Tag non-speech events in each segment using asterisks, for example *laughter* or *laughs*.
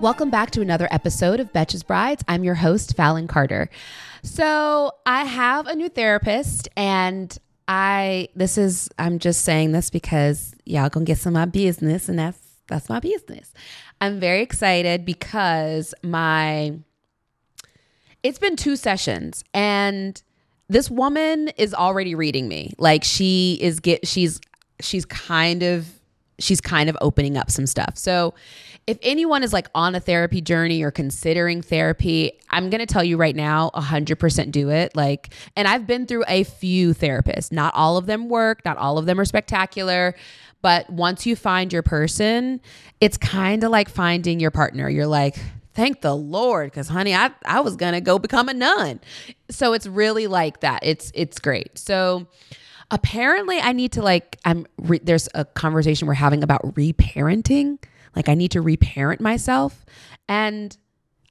Welcome back to another episode of Betches Brides. I'm your host, Fallon Carter. So, I have a new therapist, and I, this is, I'm just saying this because y'all gonna get some of my business, and that's, that's my business. I'm very excited because my, it's been two sessions, and this woman is already reading me. Like, she is get, she's, she's kind of, she's kind of opening up some stuff. So, if anyone is like on a therapy journey or considering therapy, I'm going to tell you right now 100% do it. Like, and I've been through a few therapists. Not all of them work, not all of them are spectacular. But once you find your person, it's kind of like finding your partner. You're like, thank the Lord, because honey, I, I was gonna go become a nun. So it's really like that. It's it's great. So apparently I need to like I'm re- there's a conversation we're having about reparenting. Like I need to reparent myself. And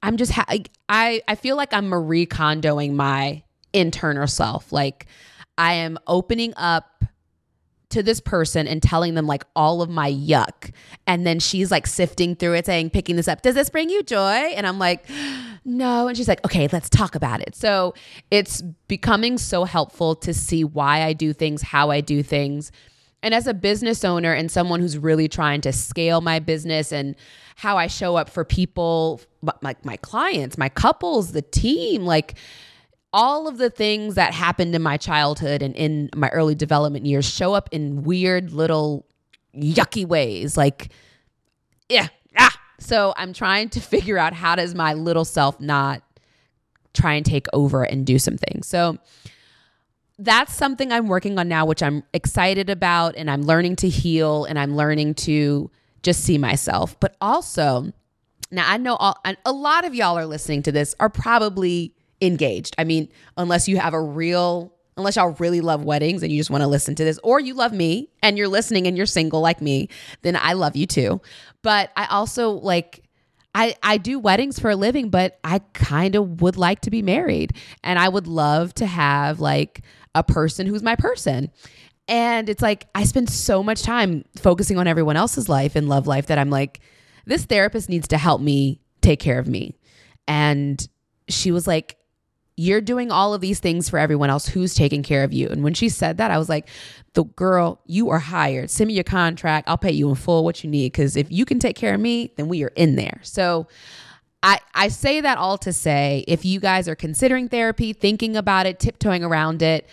I'm just, ha- I, I feel like I'm Marie Kondoing my internal self. Like I am opening up to this person and telling them like all of my yuck. And then she's like sifting through it, saying, picking this up, does this bring you joy? And I'm like, no. And she's like, okay, let's talk about it. So it's becoming so helpful to see why I do things, how I do things. And as a business owner and someone who's really trying to scale my business and how I show up for people, like my clients, my couples, the team, like all of the things that happened in my childhood and in my early development years show up in weird little yucky ways. Like, yeah, ah. So I'm trying to figure out how does my little self not try and take over and do some things. So, that's something I'm working on now, which I'm excited about, and I'm learning to heal and I'm learning to just see myself. But also, now I know all, a lot of y'all are listening to this are probably engaged. I mean, unless you have a real, unless y'all really love weddings and you just want to listen to this, or you love me and you're listening and you're single like me, then I love you too. But I also like, I, I do weddings for a living, but I kind of would like to be married. And I would love to have like a person who's my person. And it's like I spend so much time focusing on everyone else's life and love life that I'm like, this therapist needs to help me take care of me. And she was like, You're doing all of these things for everyone else. Who's taking care of you? And when she said that, I was like, The girl, you are hired. Send me your contract. I'll pay you in full what you need. Cause if you can take care of me, then we are in there. So I, I say that all to say if you guys are considering therapy, thinking about it, tiptoeing around it,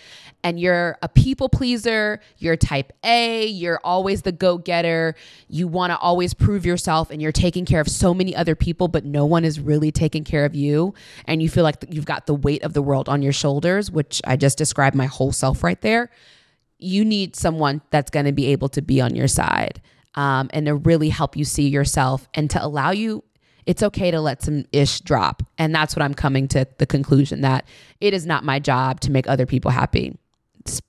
and you're a people pleaser, you're type A, you're always the go getter, you want to always prove yourself, and you're taking care of so many other people, but no one is really taking care of you, and you feel like you've got the weight of the world on your shoulders, which I just described my whole self right there. You need someone that's going to be able to be on your side. Um, and to really help you see yourself and to allow you it's okay to let some ish drop. And that's what I'm coming to the conclusion that it is not my job to make other people happy.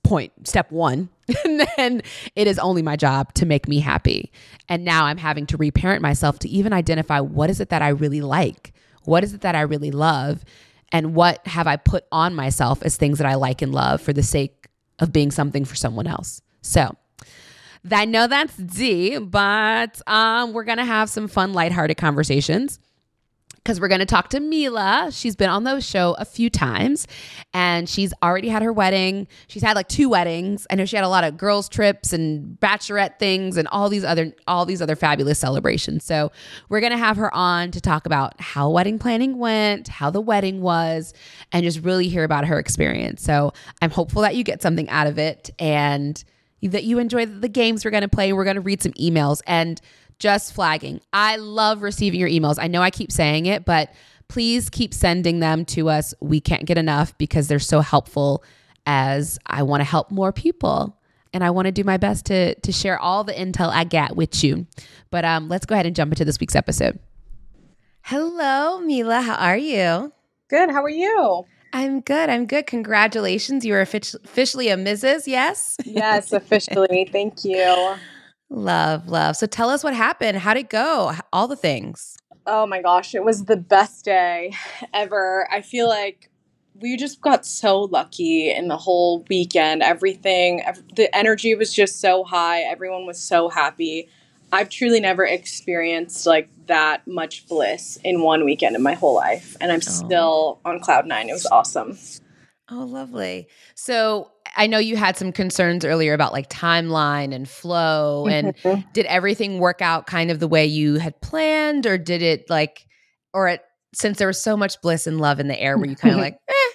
Point step one. *laughs* and then it is only my job to make me happy. And now I'm having to reparent myself to even identify what is it that I really like? What is it that I really love? And what have I put on myself as things that I like and love for the sake of being something for someone else? So, I know that's D, but um, we're gonna have some fun, lighthearted conversations because we're going to talk to Mila. She's been on the show a few times and she's already had her wedding. She's had like two weddings. I know she had a lot of girls trips and bachelorette things and all these other all these other fabulous celebrations. So, we're going to have her on to talk about how wedding planning went, how the wedding was, and just really hear about her experience. So, I'm hopeful that you get something out of it and that you enjoy the games we're going to play. We're going to read some emails and just flagging. I love receiving your emails. I know I keep saying it, but please keep sending them to us. We can't get enough because they're so helpful as I want to help more people and I want to do my best to to share all the intel I get with you. But um, let's go ahead and jump into this week's episode. Hello, Mila. How are you? Good. How are you? I'm good. I'm good. Congratulations. You are officially a Mrs. Yes? Yes, officially. Thank you. Love, love. So tell us what happened. How'd it go? All the things. Oh my gosh, it was the best day ever. I feel like we just got so lucky in the whole weekend. Everything, the energy was just so high. Everyone was so happy. I've truly never experienced like that much bliss in one weekend in my whole life. And I'm oh. still on cloud nine. It was awesome. Oh, lovely. So I know you had some concerns earlier about like timeline and flow. And mm-hmm. did everything work out kind of the way you had planned, or did it like, or it, since there was so much bliss and love in the air, were you kind of like, *laughs* eh,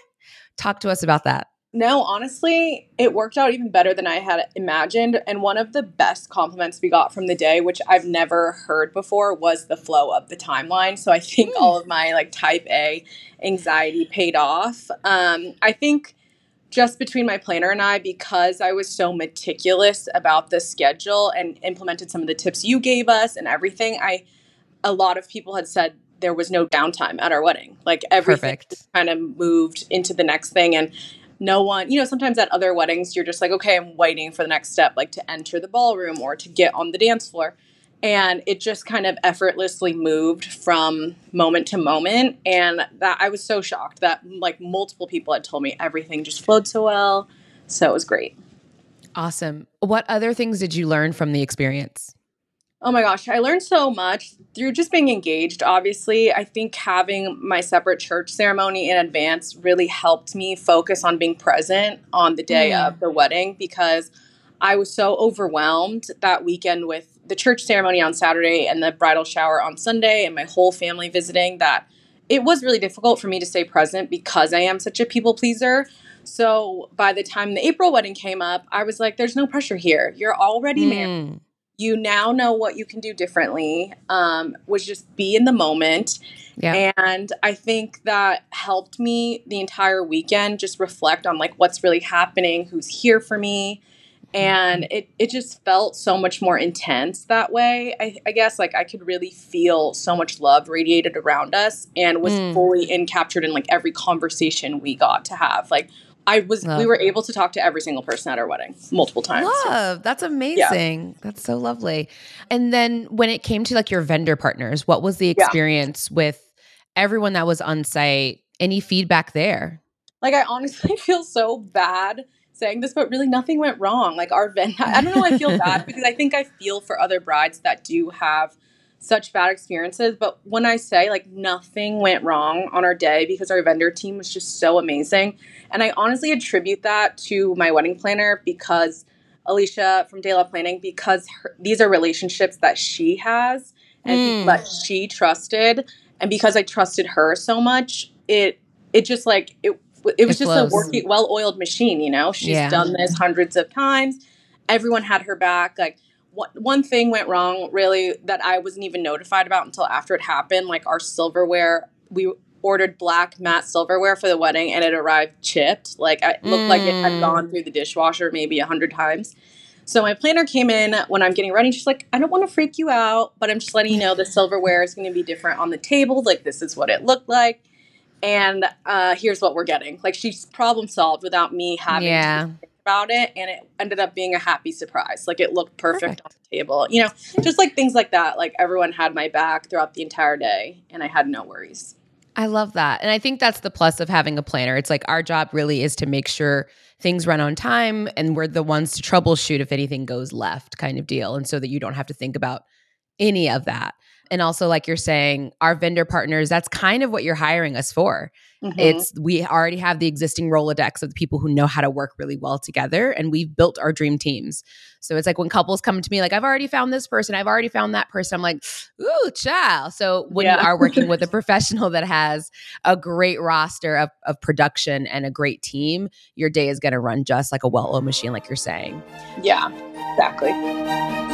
talk to us about that? No, honestly, it worked out even better than I had imagined. And one of the best compliments we got from the day, which I've never heard before, was the flow of the timeline. So I think mm. all of my like type A anxiety paid off. Um, I think just between my planner and I, because I was so meticulous about the schedule and implemented some of the tips you gave us and everything, I a lot of people had said there was no downtime at our wedding. Like everything kind of moved into the next thing and no one, you know, sometimes at other weddings you're just like, okay, I'm waiting for the next step, like to enter the ballroom or to get on the dance floor and it just kind of effortlessly moved from moment to moment. And that i was so shocked that like multiple people had told me everything just flowed so well. So it was great. Awesome. What other things did you learn from the experience? Oh my gosh i learned so much through just being engaged obviously. I think having my separate church ceremony in advance really helped me focus on being present on the day mm. of the wedding because i was so overwhelmed that weekend with the church ceremony on Saturday and the bridal shower on Sunday and my whole family visiting that it was really difficult for me to stay present because I am such a people pleaser. So by the time the April wedding came up, I was like, there's no pressure here. You're already mm. married. You now know what you can do differently, um, was just be in the moment. Yeah. And I think that helped me the entire weekend just reflect on like what's really happening, who's here for me, and it, it just felt so much more intense that way. I, I, guess like i could really feel so much love radiated around us and was mm. fully in captured in like every conversation we got to have. Like i was love. we were able to talk to every single person at our wedding multiple times. Love. That's amazing. Yeah. that's so lovely. And then when it came to like your vendor partners what was the experience yeah. with everyone that was on site? Any feedback there? Like i honestly *laughs* feel so bad saying this, but really nothing went wrong. Like our vendor, I don't know, I feel *laughs* bad because I think I feel for other brides that do have such bad experiences. But when I say like nothing went wrong on our day because our vendor team was just so amazing. And I honestly attribute that to my wedding planner because Alicia from Dayla Planning, because her, these are relationships that she has and mm. that she trusted. And because I trusted her so much, it it just like it it was it just flows. a working, well-oiled machine. You know, she's yeah. done this hundreds of times. Everyone had her back. Like one thing went wrong, really, that I wasn't even notified about until after it happened. Like our silverware, we ordered black matte silverware for the wedding, and it arrived chipped. Like it looked mm. like it had gone through the dishwasher maybe a hundred times. So my planner came in when I'm getting ready. She's like, I don't want to freak you out, but I'm just letting you know the silverware is going to be different on the table. Like this is what it looked like and uh, here's what we're getting. Like she's problem solved without me having yeah. to think about it, and it ended up being a happy surprise. Like it looked perfect, perfect, on the table. You know, just like things like that. Like everyone had my back throughout the entire day, and I had no worries. I love that. And I think that's the plus of having a planner. It's like our job really is to make sure things run on time and we're the ones to troubleshoot if anything goes left, kind of deal. And so that you don't have to think about any of that. And also, like you're saying, our vendor partners, that's kind of what you're hiring us for. Mm-hmm. It's we already have the existing Rolodex of the people who know how to work really well together, and we've built our dream teams. So it's like when couples come to me, like, I've already found this person, I've already found that person. I'm like, ooh, child. So when yeah. you are working with a *laughs* professional that has a great roster of, of production and a great team, your day is going to run just like a well oiled machine, like you're saying. Yeah, exactly.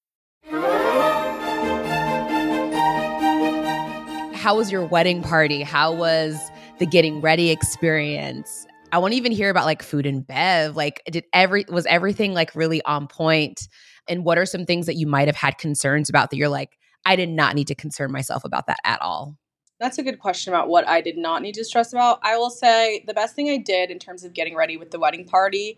How was your wedding party? How was the getting ready experience? I want to even hear about like food and bev. Like, did every was everything like really on point? And what are some things that you might have had concerns about that you're like, I did not need to concern myself about that at all? That's a good question about what I did not need to stress about. I will say the best thing I did in terms of getting ready with the wedding party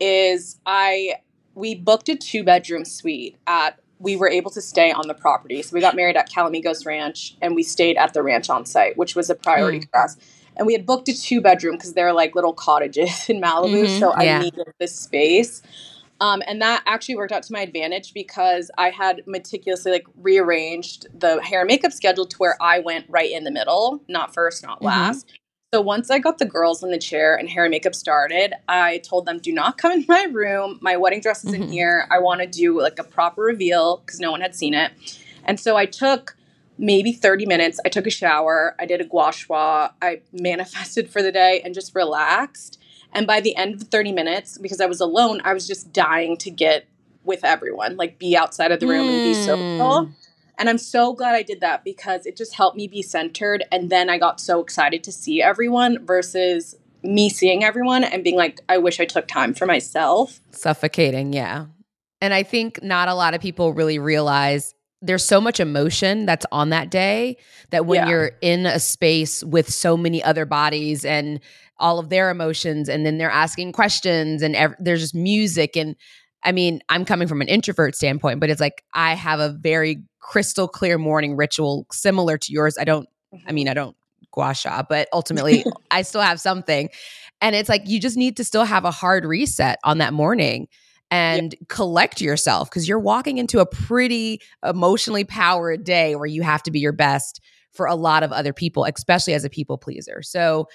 is I we booked a two bedroom suite at we were able to stay on the property. So we got married at Calamigos Ranch and we stayed at the ranch on site, which was a priority mm. for us. And we had booked a two bedroom because they're like little cottages *laughs* in Malibu. Mm-hmm. So yeah. I needed this space. Um, and that actually worked out to my advantage because I had meticulously like rearranged the hair and makeup schedule to where I went right in the middle, not first, not mm-hmm. So once I got the girls in the chair and hair and makeup started, I told them, do not come in my room. My wedding dress is mm-hmm. in here. I want to do like a proper reveal because no one had seen it. And so I took maybe 30 minutes. I took a shower. I did a gua sha. I manifested for the day and just relaxed. And by the end of the 30 minutes, because I was alone, I was just dying to get with everyone, like be outside of the room mm. and be social. And I'm so glad I did that because it just helped me be centered. And then I got so excited to see everyone versus me seeing everyone and being like, I wish I took time for myself. Suffocating, yeah. And I think not a lot of people really realize there's so much emotion that's on that day that when yeah. you're in a space with so many other bodies and all of their emotions and then they're asking questions and ev- there's just music and I mean, I'm coming from an introvert standpoint, but it's like I have a very crystal clear morning ritual similar to yours. I don't, I mean, mm-hmm. I don't gua sha, but ultimately *laughs* I still have something. And it's like you just need to still have a hard reset on that morning and yep. collect yourself because you're walking into a pretty emotionally powered day where you have to be your best for a lot of other people, especially as a people pleaser. So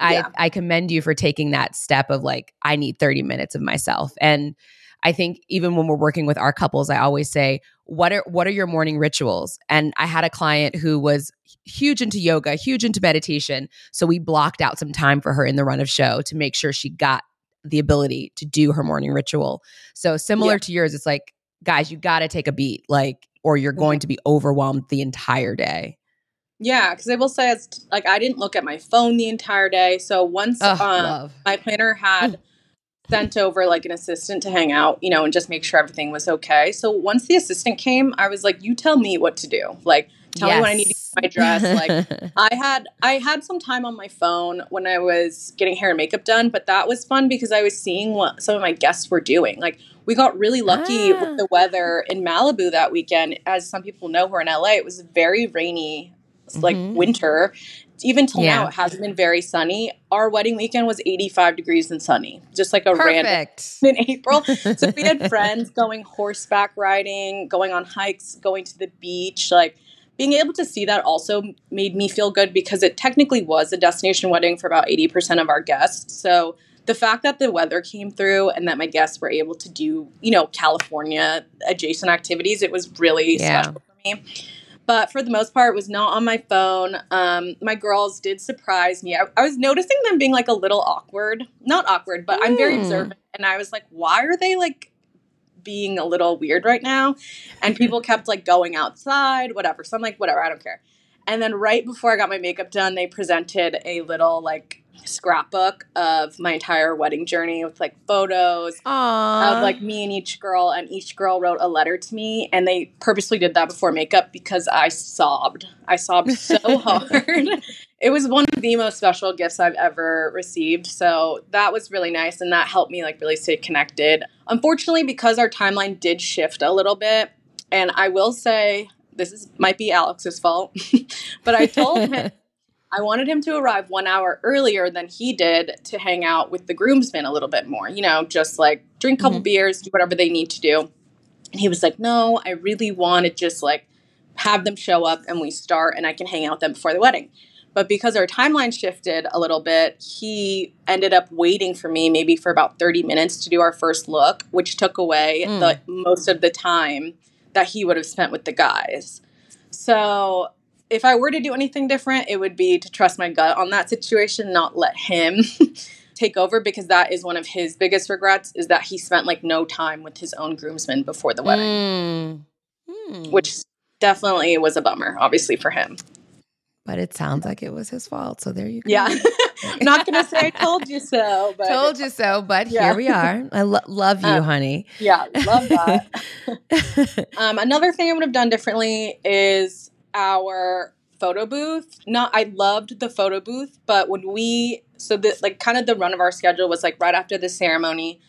yeah. I I commend you for taking that step of like I need 30 minutes of myself. And I think even when we're working with our couples, I always say, what are what are your morning rituals? And I had a client who was huge into yoga, huge into meditation. So we blocked out some time for her in the run of show to make sure she got the ability to do her morning ritual. So similar yeah. to yours, it's like, guys, you got to take a beat, like, or you're going mm-hmm. to be overwhelmed the entire day. Yeah, because I will say, it's like I didn't look at my phone the entire day. So once um, my planner had sent over like an assistant to hang out, you know, and just make sure everything was okay. So once the assistant came, I was like, you tell me what to do. Like, tell yes. me when I need to get my dress. Like I had I had some time on my phone when I was getting hair and makeup done, but that was fun because I was seeing what some of my guests were doing. Like we got really lucky ah. with the weather in Malibu that weekend. As some people know who are in LA, it was very rainy like mm-hmm. winter even till yeah. now, it hasn't been very sunny. Our wedding weekend was 85 degrees and sunny, just like a Perfect. random *laughs* in April. so we had friends going horseback riding, going on hikes, going to the beach. Like being able to see that also made me feel good because it technically was a destination wedding for about 80% of our guests. So the fact that the weather came through and that my guests were able to do, you know, California adjacent activities, it was really yeah. special for me but for the most part was not on my phone. Um, my girls did surprise me. I, I, was noticing them being like a little awkward. Not awkward but mm. i'm very hmm. observant. And i was like why are they like being a little weird right now? And people kept like going outside whatever. So i'm like whatever i don't care. And then right before i got my makeup done they presented a little like scrapbook of my entire wedding journey with like photos Aww. of like me and each girl, and each girl wrote a letter to me, and they purposely did that before makeup because I sobbed. I sobbed so *laughs* hard. it was one of the most special gifts I've ever received. So that was really nice, and that helped me like really stay connected. Unfortunately, because our timeline did shift a little bit, and I will say this is might be Alex's fault, *laughs* but I told him *laughs* I wanted him to arrive one hour earlier than he did to hang out with the groomsmen a little bit more, you know, just like drink a couple mm-hmm. beers, do whatever they need to do. And he was like, No, I really want to just like have them show up and we start and I can hang out with them before the wedding. But because our timeline shifted a little bit, he ended up waiting for me maybe for about 30 minutes to do our first look, which took away mm. the most of the time that he would have spent with the guys. So if I were to do anything different, it would be to trust my gut on that situation, not let him *laughs* take over because that is one of his biggest regrets is that he spent like no time with his own groomsmen before the wedding. Mm. Mm. Which definitely was a bummer, obviously, for him. But it sounds like it was his fault. So there you go. Yeah. *laughs* Not going to say I told you so. But told you so, but yeah. here we are. I lo- love you, um, honey. Yeah, love that. *laughs* um, another thing I would have done differently is our photo booth. Not I loved the photo booth, but when we so the like kind of the run of our schedule was like right after the ceremony,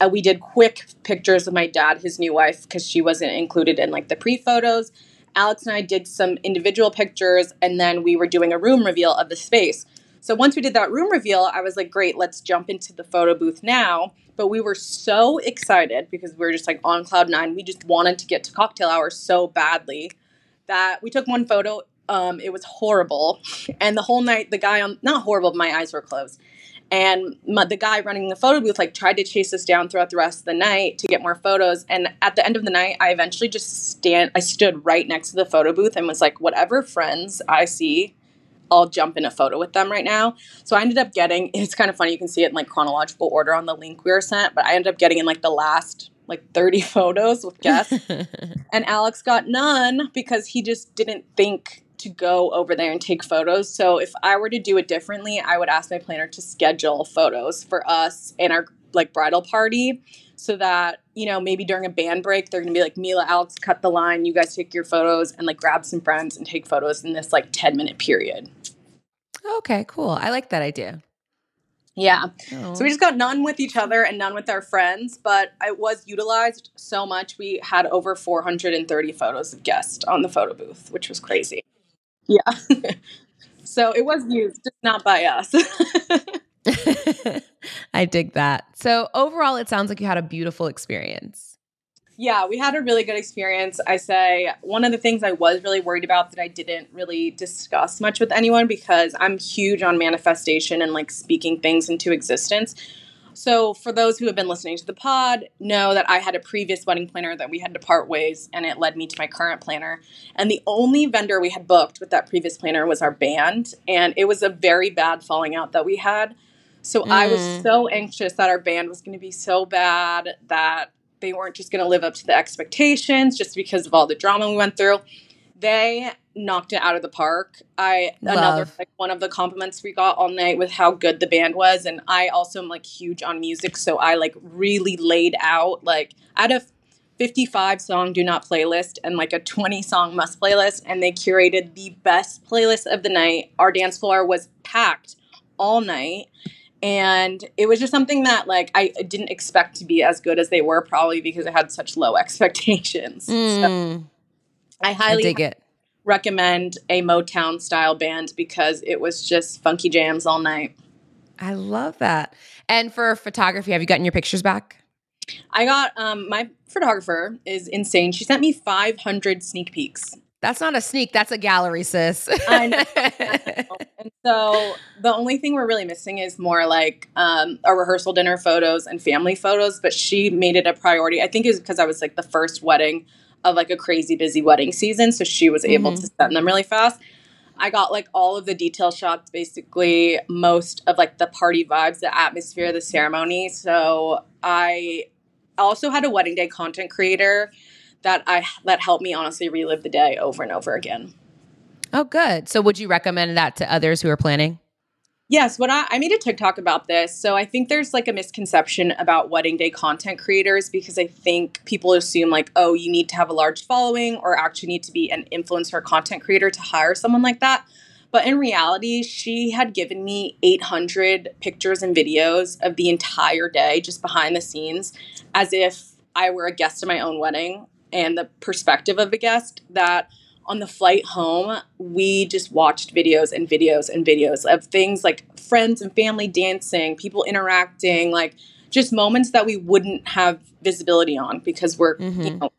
uh, we did quick pictures of my dad, his new wife, because she wasn't included in like the pre photos. Alex and I did some individual pictures, and then we were doing a room reveal of the space. So once we did that room reveal, I was like, great, let's jump into the photo booth now. But we were so excited because we were just like on cloud nine. We just wanted to get to cocktail hour so badly that we took one photo. Um, it was horrible, and the whole night the guy on not horrible, my eyes were closed, and my, the guy running the photo booth like tried to chase us down throughout the rest of the night to get more photos. And at the end of the night, I eventually just stand. I stood right next to the photo booth and was like, whatever friends I see I'll jump in a photo with them right now. So I ended up getting, it's kind of funny, you can see it in like chronological order on the link we were sent, but I ended up getting in like the last like 30 *laughs* photos with guests. *laughs* and Alex got none because he just didn't think to go over there and take photos. So if I were to do it differently, I would ask my planner to schedule photos for us and our like bridal party so that, you know, maybe during a band break, they're going to be like, Mila, Alex, cut the line. You guys take your photos and like grab some friends and take photos in this like 10 minute period. Okay, cool. I like that idea. Yeah. Oh. So we oh. just got none with each other and none with our friends, but it was utilized so much. We had over 430 photos of guests on the photo booth, which was crazy. Yeah. *laughs* so it was used, just not by us. *laughs* I dig that. So overall, it sounds like you had a beautiful experience. Yeah, we had a really good experience. I say one of the things I was really worried about that I didn't really discuss much with anyone because I'm huge on manifestation and like speaking things into existence. So, for those who have been listening to the pod, know that I had a previous wedding planner that we had to part ways, and it led me to my current planner. And the only vendor we had booked with that previous planner was our band, and it was a very bad falling out that we had. So, mm. I was mm. so anxious that our band was going to be so bad that they weren't just going to live up to the expectations just because of all the drama we went through. They knocked it out of the park. I Love. another like one of the compliments we got all night with how good the band was, and I also am like huge on music, so I like really laid out like out of 55 song do not playlist and like a 20 song must playlist, and they curated the best playlist of the night. Our dance floor was packed all night and it was just something that like I didn't expect to be as good as they were, probably because I had such low *laughs* expectations. Mm. So I highly I dig it. recommend a Motown style band because it was just funky jams all night. I love that. And for photography, have you gotten your pictures back? I got um my photographer is insane. She sent me 500 sneak peeks that's not a sneak. That's a gallery, sis. I know. I *laughs* know. And so the only thing we're really missing is more like um, a rehearsal dinner photos and family photos. But she made it a priority. I think it was because I was like the first wedding of like a crazy busy wedding season, so she was able mm-hmm. to send them really fast. I got like all of the detail shots, basically most of like the party vibes, the atmosphere, the ceremony. So I also had a wedding day content creator that I that helped me honestly relive the day over and over again. Oh, good. So, would you recommend that to others who are planning? Yes, what I, I made a TikTok about this. So I think there's like a misconception about wedding day content creators because I think people assume like, oh, you need to have a large following or actually need to be an influencer content creator to hire someone like that. But in reality, she had given me 800 pictures and videos of the entire day just behind the scenes as if I were a guest at my own wedding and the perspective of a guest that on the flight home, we just watched videos and videos and videos of things like friends and family dancing, people interacting, like just moments that we wouldn't have visibility on because we're mm-hmm. you know,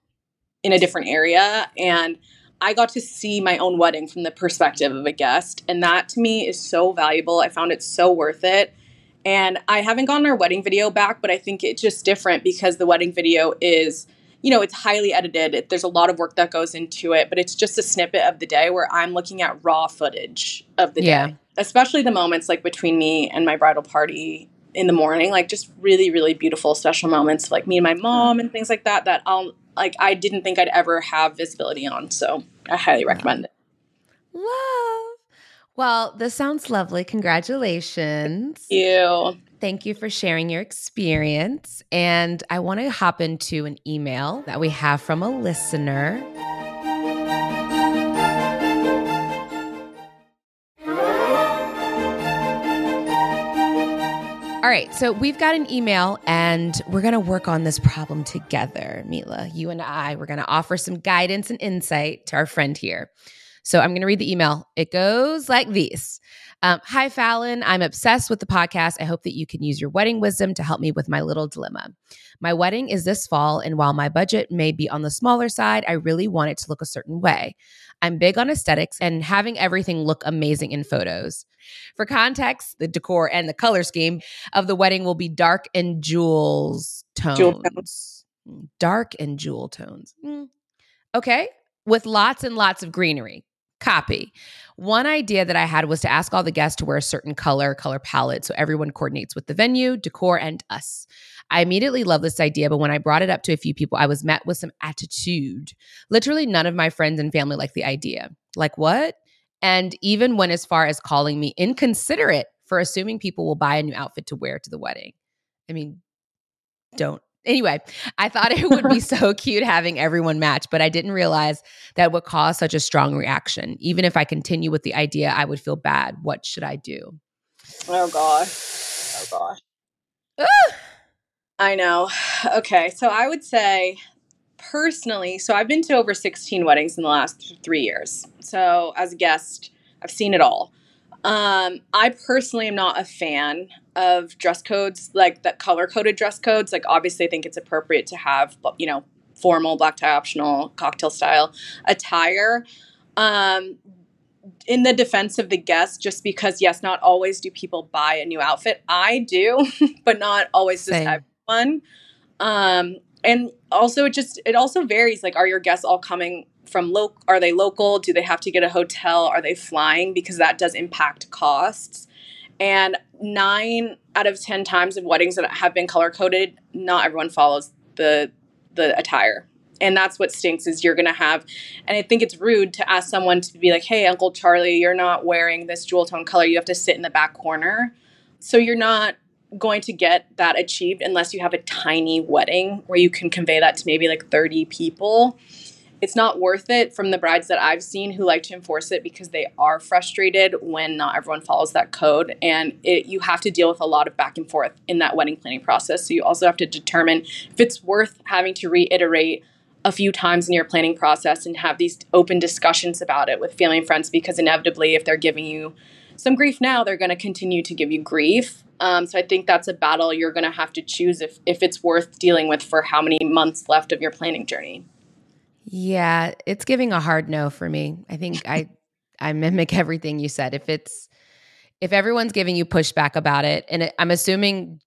in a different area. And I got to see my own wedding from the perspective of a guest. And that to me is so valuable. I found it so worth it. And I haven't gotten our wedding video back, but I think it's just different because the wedding video is, you know, it's highly edited. There's a lot of work that goes into it, but it's just a snippet of the day where I'm looking at raw footage of the yeah. day, especially the moments like between me and my bridal party in the morning, like just really, really beautiful, special moments, like me and my mom and things like that, that I'll like I didn't think I'd ever have visibility on. So I highly recommend it. Love. Well, this sounds lovely. Congratulations. Thank you. Thank you for sharing your experience. And I want to hop into an email that we have from a listener. All right, so we've got an email and we're going to work on this problem together. Mila, you and I, we're going to offer some guidance and insight to our friend here. So I'm going to read the email. It goes like this um, Hi, Fallon. I'm obsessed with the podcast. I hope that you can use your wedding wisdom to help me with my little dilemma. My wedding is this fall, and while my budget may be on the smaller side, I really want it to look a certain way. I'm big on aesthetics and having everything look amazing in photos. For context, the decor and the color scheme of the wedding will be dark and jewels tones. Jewel tones. Dark and jewel tones. Mm. Okay. With lots and lots of greenery. Copy. One idea that I had was to ask all the guests to wear a certain color, color palette, so everyone coordinates with the venue, decor, and us. I immediately love this idea, but when I brought it up to a few people, I was met with some attitude. Literally, none of my friends and family liked the idea. Like, what? And even went as far as calling me inconsiderate for assuming people will buy a new outfit to wear to the wedding. I mean, don't. Anyway, I thought it would be *laughs* so cute having everyone match, but I didn't realize that would cause such a strong reaction. Even if I continue with the idea, I would feel bad. What should I do? Oh gosh. Oh gosh. I know. *sighs* Okay. So I would say personally, so I've been to over 16 weddings in the last three years. So as a guest, I've seen it all. Um, I personally am not a fan of dress codes, like that color coded dress codes. Like, obviously, I think it's appropriate to have, you know, formal, black tie optional, cocktail style attire. Um, in the defense of the guest, just because, yes, not always do people buy a new outfit. I do, *laughs* but not always does everyone. Um, and also it just it also varies like are your guests all coming from local are they local? Do they have to get a hotel? Are they flying? Because that does impact costs. And nine out of ten times of weddings that have been color coded not everyone follows the the attire. And that's what stinks is you're gonna have and i think it's rude to ask someone to be like hey uncle charlie you're not wearing this jewel tone color. You have to sit in the back corner. So you're not going to get that achieved unless you have a tiny wedding where you can convey that to maybe like 30 people. It's not worth it from the brides that I've seen who like to enforce it because they are frustrated when not everyone follows that code. And it, you have to deal with a lot of back and forth in that wedding planning process. So you also have to determine if it's worth having to reiterate a few times in your planning process and have these open discussions about it with family and friends because inevitably, if they're giving you some grief now, they're going to continue to give you grief. Um, so I think that's a battle you're going to have to choose if if it's worth dealing with for how many months left of your planning journey. Yeah, it's giving a hard no for me. I think I *laughs* I mimic everything you said. If it's if everyone's giving you pushback about it, and it, I'm assuming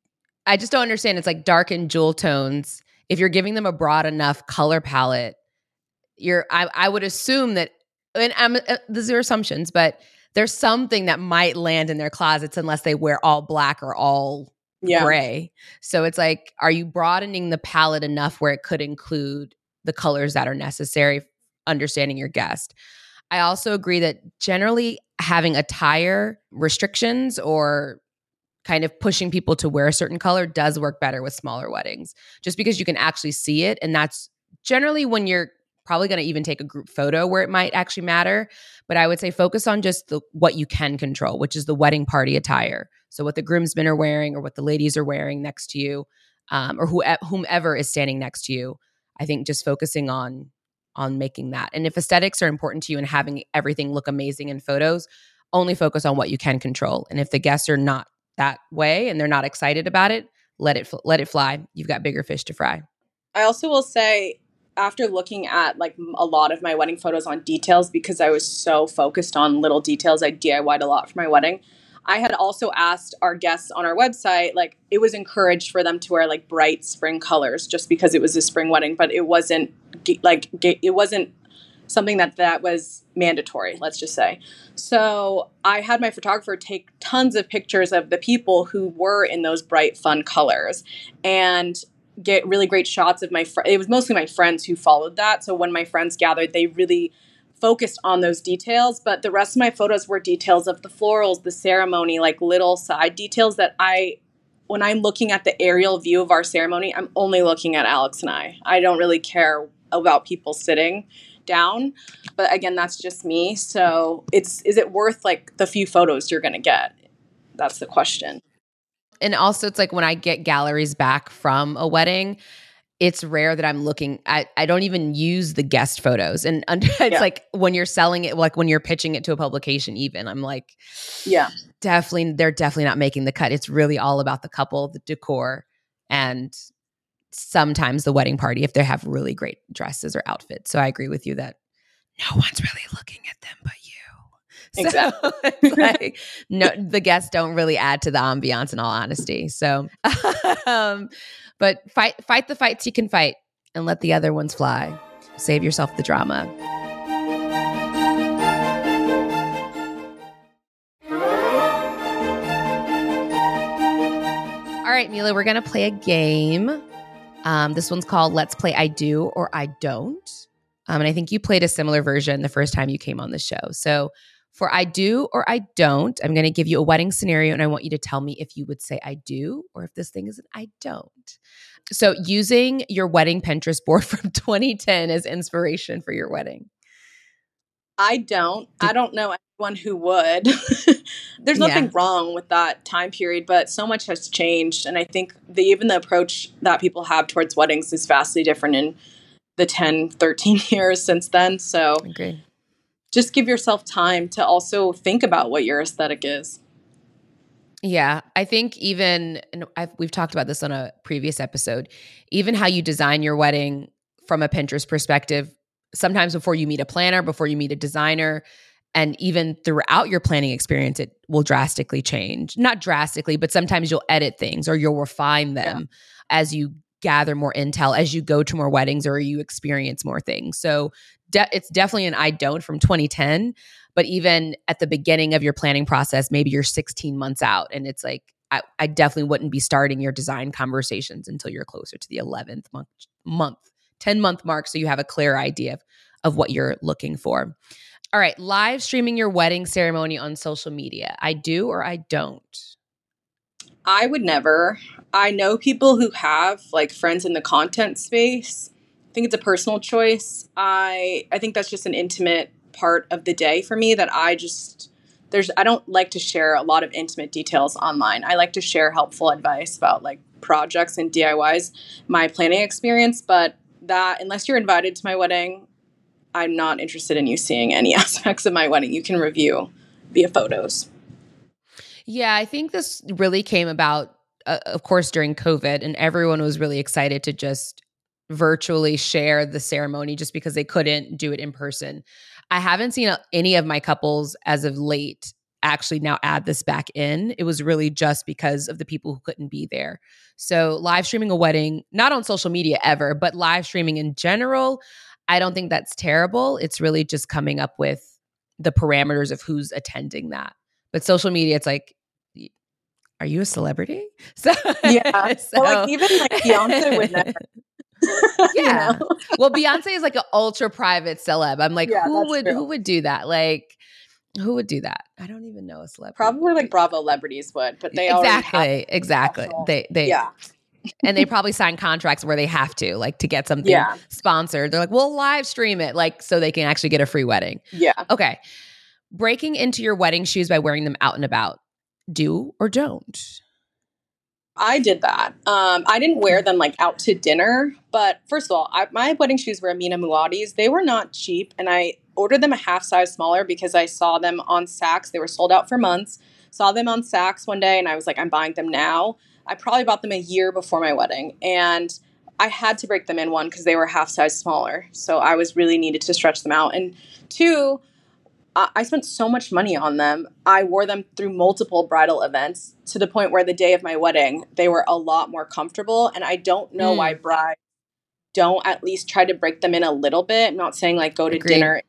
I just don't understand. It's like dark and jewel tones. If you're giving them a broad enough color palette, you're I, I would assume that, and I'm uh, these are assumptions, but there's something that might land in their closets unless they wear all black or all yeah. gray. So it's like, are you broadening the palette enough where it could include the colors that are necessary, understanding your guest? I also agree that generally having attire restrictions or kind of pushing people to wear a certain color does work better with smaller weddings just because you can actually see it and that's generally when you're probably going to even take a group photo where it might actually matter but i would say focus on just the what you can control which is the wedding party attire so what the groomsmen are wearing or what the ladies are wearing next to you um, or who, whomever is standing next to you i think just focusing on on making that. And if aesthetics are important to you and having everything look amazing in photos only focus on what you can control. And if the guests are not that way and they're not excited about it let it let it fly. You've got bigger fish to fry. I also will say after looking at like a lot of my wedding photos on details because I was so focused on little details, I DIY'd a lot for my wedding. I had also asked our guests on our website, like it was encouraged for them to wear like bright spring colors just because it was a spring wedding, but it wasn't like it wasn't something that that was mandatory, let's just say. So I had my photographer take tons of pictures of the people who were in those bright, fun colors. And get really great shots of my it was mostly my friends who followed that so when my friends gathered they really focused on those details but the rest of my photos were details of the florals the ceremony like little side details that i when i'm looking at the aerial view of our ceremony i'm only looking at alex and i. I don't really care about people sitting down but again that's just me. So it's is it worth like the few photos you're going to get? That's the question. And also it's like when I get galleries back from a wedding, it's rare that I'm looking I I don't even use the guest photos. And *laughs* it's yeah. like when you're selling it, like when you're pitching it to a publication, even I'm like, yeah, definitely, they're definitely not making the cut. It's really all about the couple, the decor, and sometimes the wedding party if they have really great dresses or outfits. So I agree with you that no one's really looking at them but you. *laughs* Exactly. *laughs* So like, no, the guests don't really add to the ambiance in all honesty. So, um, but fight, fight the fights you can fight and let the other ones fly. Save yourself the drama. All right, Mila, we're going to play a game. Um, this one's called Let's Play I Do or I Don't. Um, and I think you played a similar version the first time you came on the show. So for I do or I don't, I'm going to give you a wedding scenario and I want you to tell me if you would say I do or if this thing is an I don't. So, using your wedding Pinterest board *laughs* from 2010 as inspiration for your wedding. I don't. I don't know anyone who would. *laughs* There's nothing yeah. wrong with that time period, but so much has changed. And I think the, even the approach that people have towards weddings is vastly different in the 10, 13 *laughs* years since then. So, Agreed just give yourself time to also think about what your aesthetic is. Yeah, I think even I've, we've talked about this on a previous episode. Even how you design your wedding from a Pinterest perspective, sometimes before you meet a planner, before you meet a designer, and even throughout your planning experience, it will drastically change. Not drastically, but sometimes you'll edit things or you'll refine them yeah. as you gather more intel, as you go to more weddings or you experience more things. So de- it's definitely an I don't from 2010. But even at the beginning of your planning process, maybe you're 16 months out, and it's like I, I definitely wouldn't be starting your design conversations until you're closer to the 11th month, month 10 month mark, so you have a clear idea of, of what you're looking for. All right, live streaming your wedding ceremony on social media. I do or I don't. I would never. I know people who have like friends in the content space think it's a personal choice. I I think that's just an intimate part of the day for me that I just there's I don't like to share a lot of intimate details online. I like to share helpful advice about like projects and DIYs, my planning experience, but that unless you're invited to my wedding, I'm not interested in you seeing any *laughs* aspects of my wedding. You can review via photos. Yeah, I think this really came about uh, of course during COVID and everyone was really excited to just virtually share the ceremony just because they couldn't do it in person. I haven't seen any of my couples as of late actually now add this back in. It was really just because of the people who couldn't be there. So, live streaming a wedding, not on social media ever, but live streaming in general, I don't think that's terrible. It's really just coming up with the parameters of who's attending that. But social media, it's like, are you a celebrity? So *laughs* yeah, so, well, like even like Beyonce would never *laughs* yeah. well, Beyonce is like an ultra private celeb. I'm like, yeah, who would true. who would do that? Like, Who would do that? I don't even know a celebrity. Probably like Bravo celebrities would, but they exactly, exactly. special- They they yeah, and they probably sign contracts where they have to like to get something Yeah. sponsored. They're like, we'll live stream it, like so they can actually get a free wedding. yeah. Okay, breaking into your wedding shoes by wearing them out and about. Do or don't. I did that. Um, I didn't wear them like out to dinner, but first of all, I, my wedding shoes were Amina Muaddi's. They were not cheap, and I ordered them a half size smaller because I saw them on Saks. They were sold out for months. Saw them on Saks one day, and I was like, I'm buying them now. I probably bought them a year before my wedding, and I had to break them in one because they were half size smaller. So I was really needed to stretch them out, and two. I I spent so much money on them. I wore them through multiple bridal events to the point where the day of my wedding, they were a lot more comfortable. And I don't know Mm. why brides don't at least try to break them in a little bit. I'm not saying like go to Agreed. dinner, in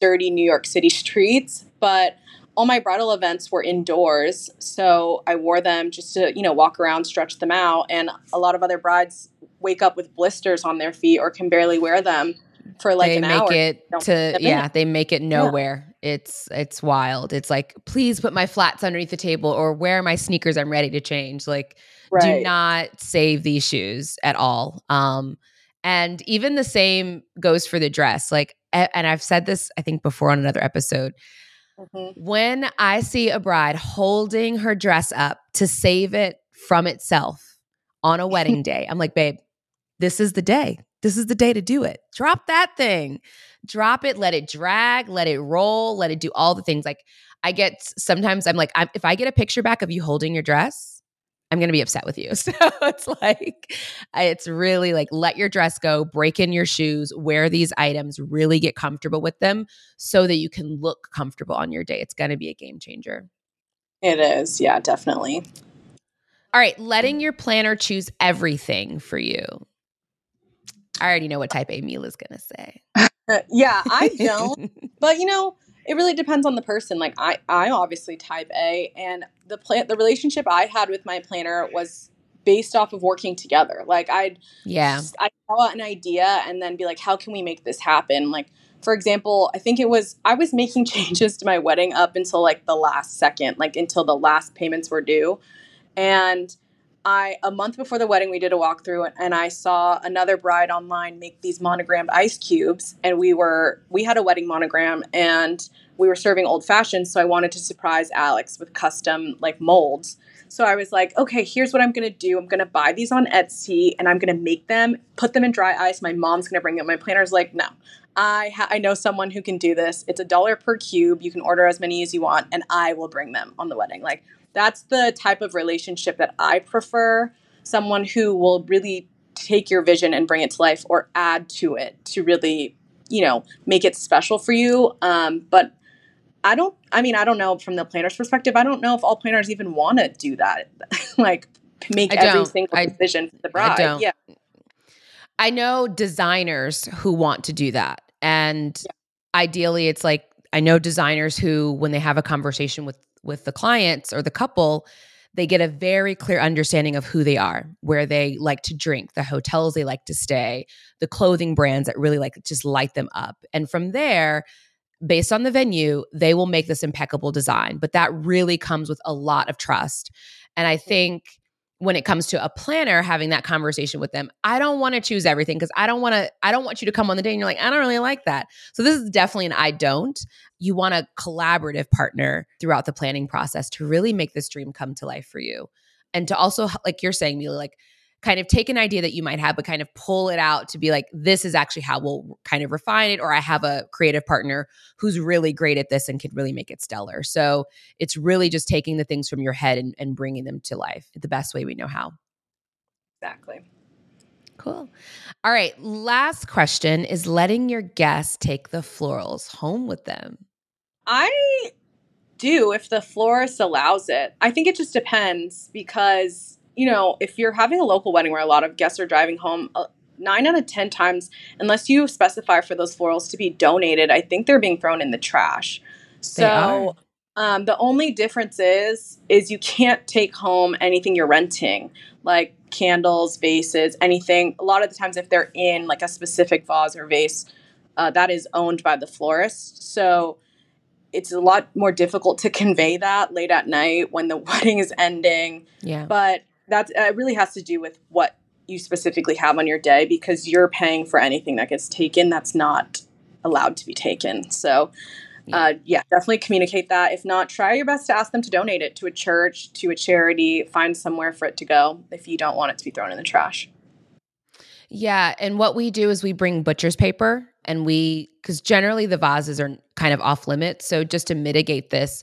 dirty New York City streets, but all my bridal events were indoors. So I wore them just to, you know, walk around, stretch them out. And a lot of other brides wake up with blisters on their feet or can barely wear them for like they an make hour. it to yeah they make it nowhere it's it's wild. It's like please put my flats underneath the table or where are my sneakers. I'm ready to change. Like do not save these shoes at all. Um and even the same goes for the dress. Like and i've said this i think before on another episode. Mhm. when i see a bride holding her dress up to save it from itself on a wedding *laughs* day i'm like babe this is the day. This is the day to do it. Drop that thing drop it let it drag let it roll let it do all the things like i get sometimes i'm like I'm, if i get a picture back of you holding your dress i'm gonna be upset with you. *laughs* So it's like it's really like let your dress go break in your shoes wear these items really get comfortable with them so that you can look comfortable on your day. It's gonna be a game changer. It is. Yeah, definitely. all right letting your planner choose everything for you. I already know what type a Mila is gonna say Uh, yeah, I don't. *laughs* but you know, it really depends on the person. Like I, I'm obviously type A, and the plan, the relationship I had with my planner was based off of working together. Like I'd, yeah I saw an idea and then be like, how can we make this happen? Like for example, I think it was I was making *laughs* changes to my wedding up until like the last second, like until the last payments were due, and I a month before the wedding we did a walkthrough and I saw another bride online make these monogrammed ice cubes and we were we had a wedding monogram and we were serving old fashioned so I wanted to surprise Alex with custom like molds. So I was like, okay, here's what I'm going to do. I'm going to buy these on Etsy and I'm going to make them, put them in dry ice. My mom's going to bring them. My planner's like, no. I ha- I know someone who can do this. It's a dollar per cube. You can order as many as you want and I will bring them on the wedding. Like that's the type of relationship that I prefer. Someone who will really take your vision and bring it to life or add to it to really, you know, make it special for you. Um, but I don't, I mean, I don't know from the planner's perspective, I don't know if all planners even want to do that. *laughs* like make every single I- decision for the bride. don't. Yeah. I know designers who want to do that. And ideally it's like I know designers who when they have a conversation with with the clients or the couple, they get a very clear understanding of who they are, where they like to drink, the hotels they like to stay, the clothing brands that really like just light them up. And from there, based on the venue, they will make this impeccable design. But that really comes with a lot of trust. And I mm. think when it comes to a planner having that conversation with them i don't want to choose everything because i don't want to i don't want you to come on the day and you're like i don't really like that so this is definitely an i don't you want a collaborative partner throughout the planning process to really make this dream come to life for you and to also like you're saying Mila, like kind of take an idea that you might have but kind of pull it out to be like this is actually how we'll kind of refine it or i have a creative partner who's really great at this and can really make it stellar so it's really just taking the things from your head and, and bringing them to life the best way we know how Exactly. Cool. All right. Last question is letting your guests take the florals home with them. I do if the florist allows it. I think it just depends because, you know, if you're having a local wedding where a lot of guests are driving home, uh, nine out of 10 times, unless you specify for those florals to be donated, I think they're being thrown in the trash. So, um, the only difference is is you can't take home anything you're renting, like candles, vases, anything. A lot of the times, if they're in like a specific vase or vase, uh, that is owned by the florist. So it's a lot more difficult to convey that late at night when the *laughs* wedding is ending. Yeah. But that it really has to do with what you specifically have on your day because you're paying for anything that gets taken that's not allowed to be taken. So, yeah. Uh, yeah, definitely communicate that. If not, try your best to ask them to donate it to a church, to a charity, find somewhere for it to go if you don't want it to be thrown in the trash. Yeah. And what we do is we bring butcher's paper and we, because generally the vases are kind of off limits. So just to mitigate this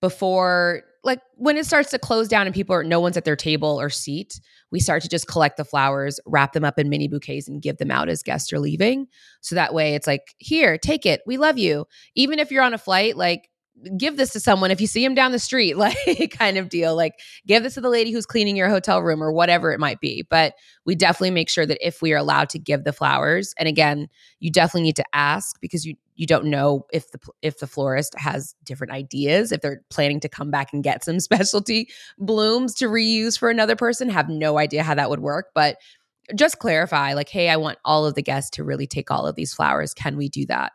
before, like when it starts to close down and people are, no one's at their table or seat, we start to just collect the flowers, wrap them up in mini bouquets, and give them out as guests are leaving. So that way it's like, here, take it. We love you. Even if you're on a flight, like give this to someone if you see him down the street, *laughs* like kind of deal. Like give this to the lady who's cleaning your hotel room or whatever it might be. But we definitely make sure that if we are allowed to give the flowers, and again, you definitely need to ask because you you don't know if the if the florist has different ideas, if they're planning to come back and get some *laughs* specialty blooms to reuse for another person. Have no idea how that would work, but just clarify like, hey, I want all of the guests to really take all of these flowers. Can we do that?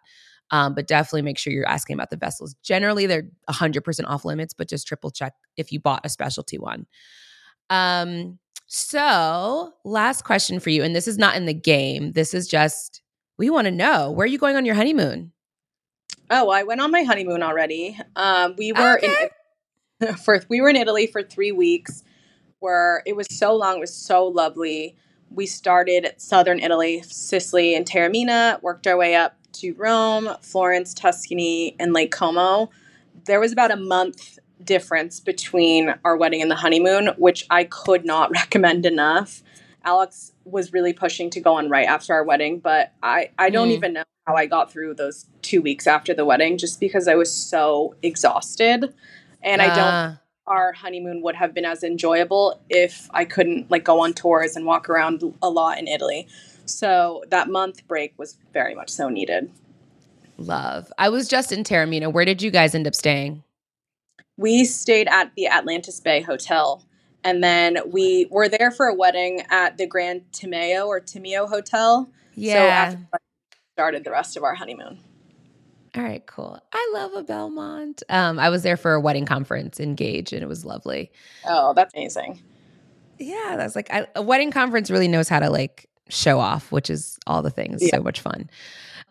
Um, but definitely make sure you're asking about the vessels. Generally, they're 100% off limits, but just triple check if you bought a specialty one. Um, so, last question for you, and this is not in the game. This is just we want to know where are you going on your honeymoon? Oh, I went on my honeymoon already. Um, we were okay. in *laughs* for we were in Italy for three weeks, where it was so long, it was so lovely. We started at southern Italy, Sicily, and Taormina, worked our way up to Rome, Florence, Tuscany, and Lake Como. There was about a month difference between our wedding and the honeymoon, which I could not *laughs* recommend enough. Alex was really pushing to go on right after our wedding, but I, I don't mm. even know how I got through those two weeks after the wedding just because I was so exhausted. And uh. I don't ah. our honeymoon would have been as enjoyable if I couldn't like go on tours and walk around a lot in Italy. So that month break was very much so needed. Love. I was just in Taormina. Where did you guys end up staying? We stayed at the Atlantis Bay Hotel. And then we were there for a wedding at the Grand Timeo or Timeo Hotel. Yeah. So started the rest of our honeymoon. All right, cool. I love a Belmond. Um, I was there for a wedding conference, Engage, and it was lovely. Oh, that's amazing. Yeah, that's like I, a wedding conference really knows how to like show off, which is all the things. Yeah. So much fun.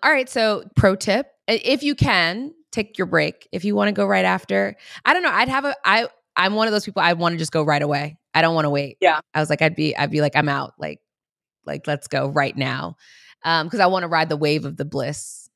All right. So, pro tip if you can, take your break. If you want to go right after, I don't know. I'd have a, I, I'm one of those people I want to just go right away. I don't want to wait. Yeah. I was like, I'd be, I'd be like, I'm out. Like, like, let's go right now. Um, cause I want to ride the wave of the bliss.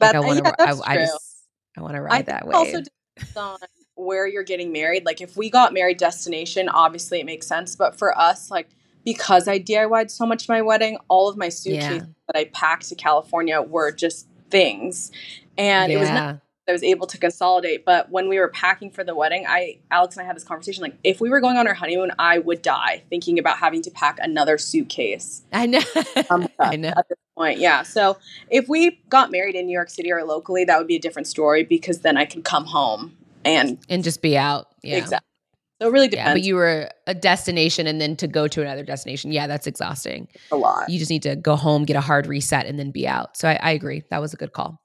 Like I want to, yeah, I, I, just, I want to ride that wave. Also depends on where you're getting married. Like if we got married destination, obviously it makes sense. But for us, like because I DIY'd so much my wedding, all of my suitcases yeah. that I packed to California were just things. And yeah. it was not I was able to consolidate. But when we were packing for the wedding, I Alex and I had this conversation like if we were going on our honeymoon, I would die thinking about having to pack another suitcase. I know. um, *laughs* I know. At this point, yeah. So if we got married in New York City or locally, that would be a different story because then I could come home and and just be out. Yeah. Exactly. So it really depends. Yeah, but you were a destination and then to go to another destination. Yeah, that's exhausting. A lot. You just need to go home, get a hard reset, and then be out. So I, I agree. That was a good call.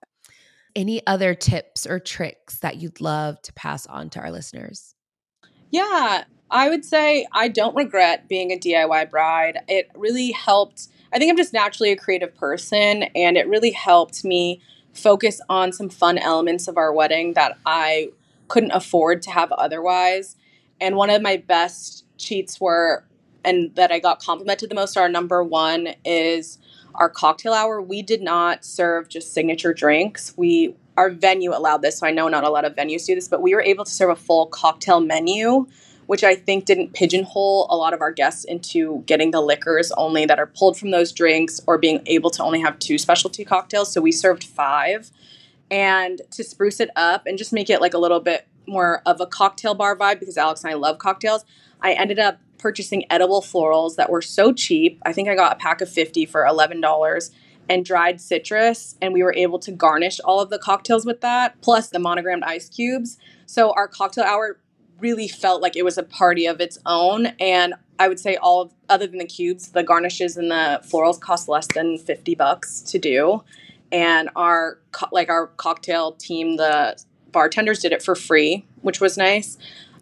Any other tips or tricks that you'd love to pass on to our listeners? Yeah, I would say I don't regret being a DIY bride. It really helped. I think I'm just naturally a creative person, and it really helped me focus on some fun elements of our wedding that I couldn't afford to have otherwise. And one of my best cheats were, and that I got complimented the most, our number one is our cocktail hour. We did not serve just signature drinks. We our venue allowed this, so I know not a lot of venues do this, but we were able to serve a full cocktail menu, which I think didn't pigeonhole a lot of our guests into getting the liquors only that are pulled from those drinks or being able to only have two specialty cocktails. So we served five. And to spruce it up and just make it like a little bit more of a cocktail bar vibe because Alex and I love cocktails, I ended up purchasing edible florals that were so cheap. I think I got a pack of 50 for $11 and dried citrus and we were able to garnish all of the cocktails with that plus the monogrammed ice cubes. So our cocktail hour really felt like it was a party of its own and I would say all of, other than the cubes, the garnishes and the florals cost less than 50 bucks to do. And our like our cocktail team, the bartenders did it for free, which was nice.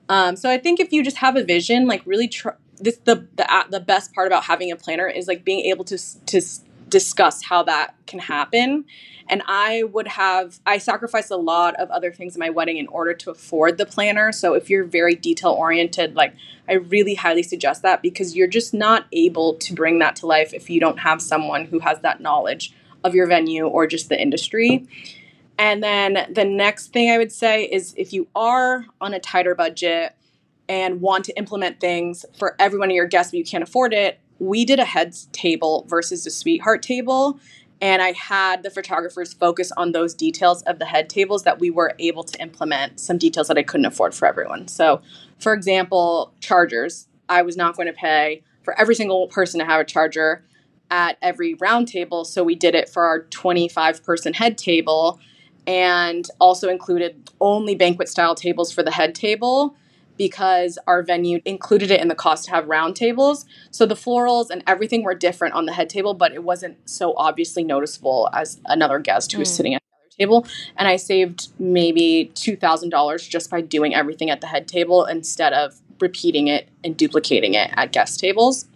Um, so I think if you just have a vision, like really try this the the the best part about having a planner is like being able to to discuss how that can happen. And I would have I sacrificed a lot of other things in my wedding in order to afford the planner. So if you're very detail oriented, like I really highly suggest that because you're just not able to bring that to life if you don't have someone who has that knowledge of your venue or just the industry. And then the next thing I would say is if you are on a tighter budget and want to implement things for every one of your guests but you can't afford it, we did a heads table versus a sweetheart table. And I had the photographers focus on those details of the head tables that we were able to implement some details that I couldn't afford for everyone. So, for example, chargers. I was not going to pay for every single person to have a charger at every round table. So we did it for our 25 person head table and also included only banquet style tables for the head table because our venue included it in the cost to have round tables. So the florals and everything were different on the head table, but it wasn't so obviously noticeable as another guest who was mm. sitting at the other table. And I saved maybe $2,000 just by doing everything at the head table instead of repeating it and duplicating it at guest tables.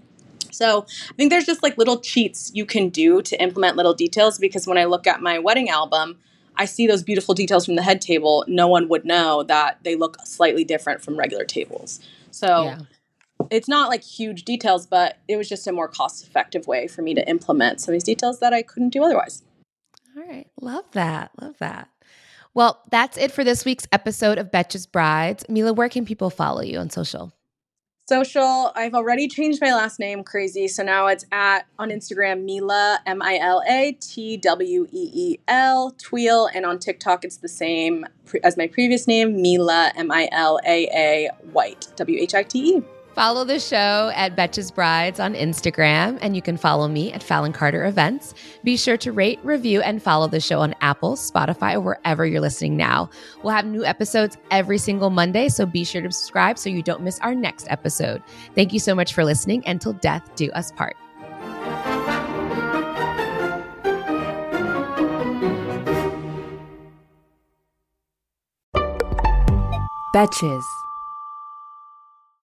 So I think there's just like little cheats you can do to implement little details because when I look at my wedding album, I see those beautiful details from the head table. No one would know that they look slightly different from regular tables. So yeah. it's not like huge details, but it was just a more cost effective way for me to implement some of these details that I couldn't do otherwise. All right. Love that. Love that. Well, that's it for this week's episode of Betches Brides. Mila, where can people follow you on social? Social, I've already changed my last name crazy. So now it's at on Instagram, Mila, M I L A T W E E L, Tweel. And on TikTok, it's the same as my previous name, Mila, M I L A A White, W H I T E. Follow the show at Betches Brides on Instagram, and you can follow me at Fallon Carter Events. Be sure to rate, review, and follow the show on Apple, Spotify, or wherever you're listening now. We'll have new episodes every single Monday, so be sure to subscribe so you don't miss our next episode. Thank you so much for listening. Until death do us part. Betches.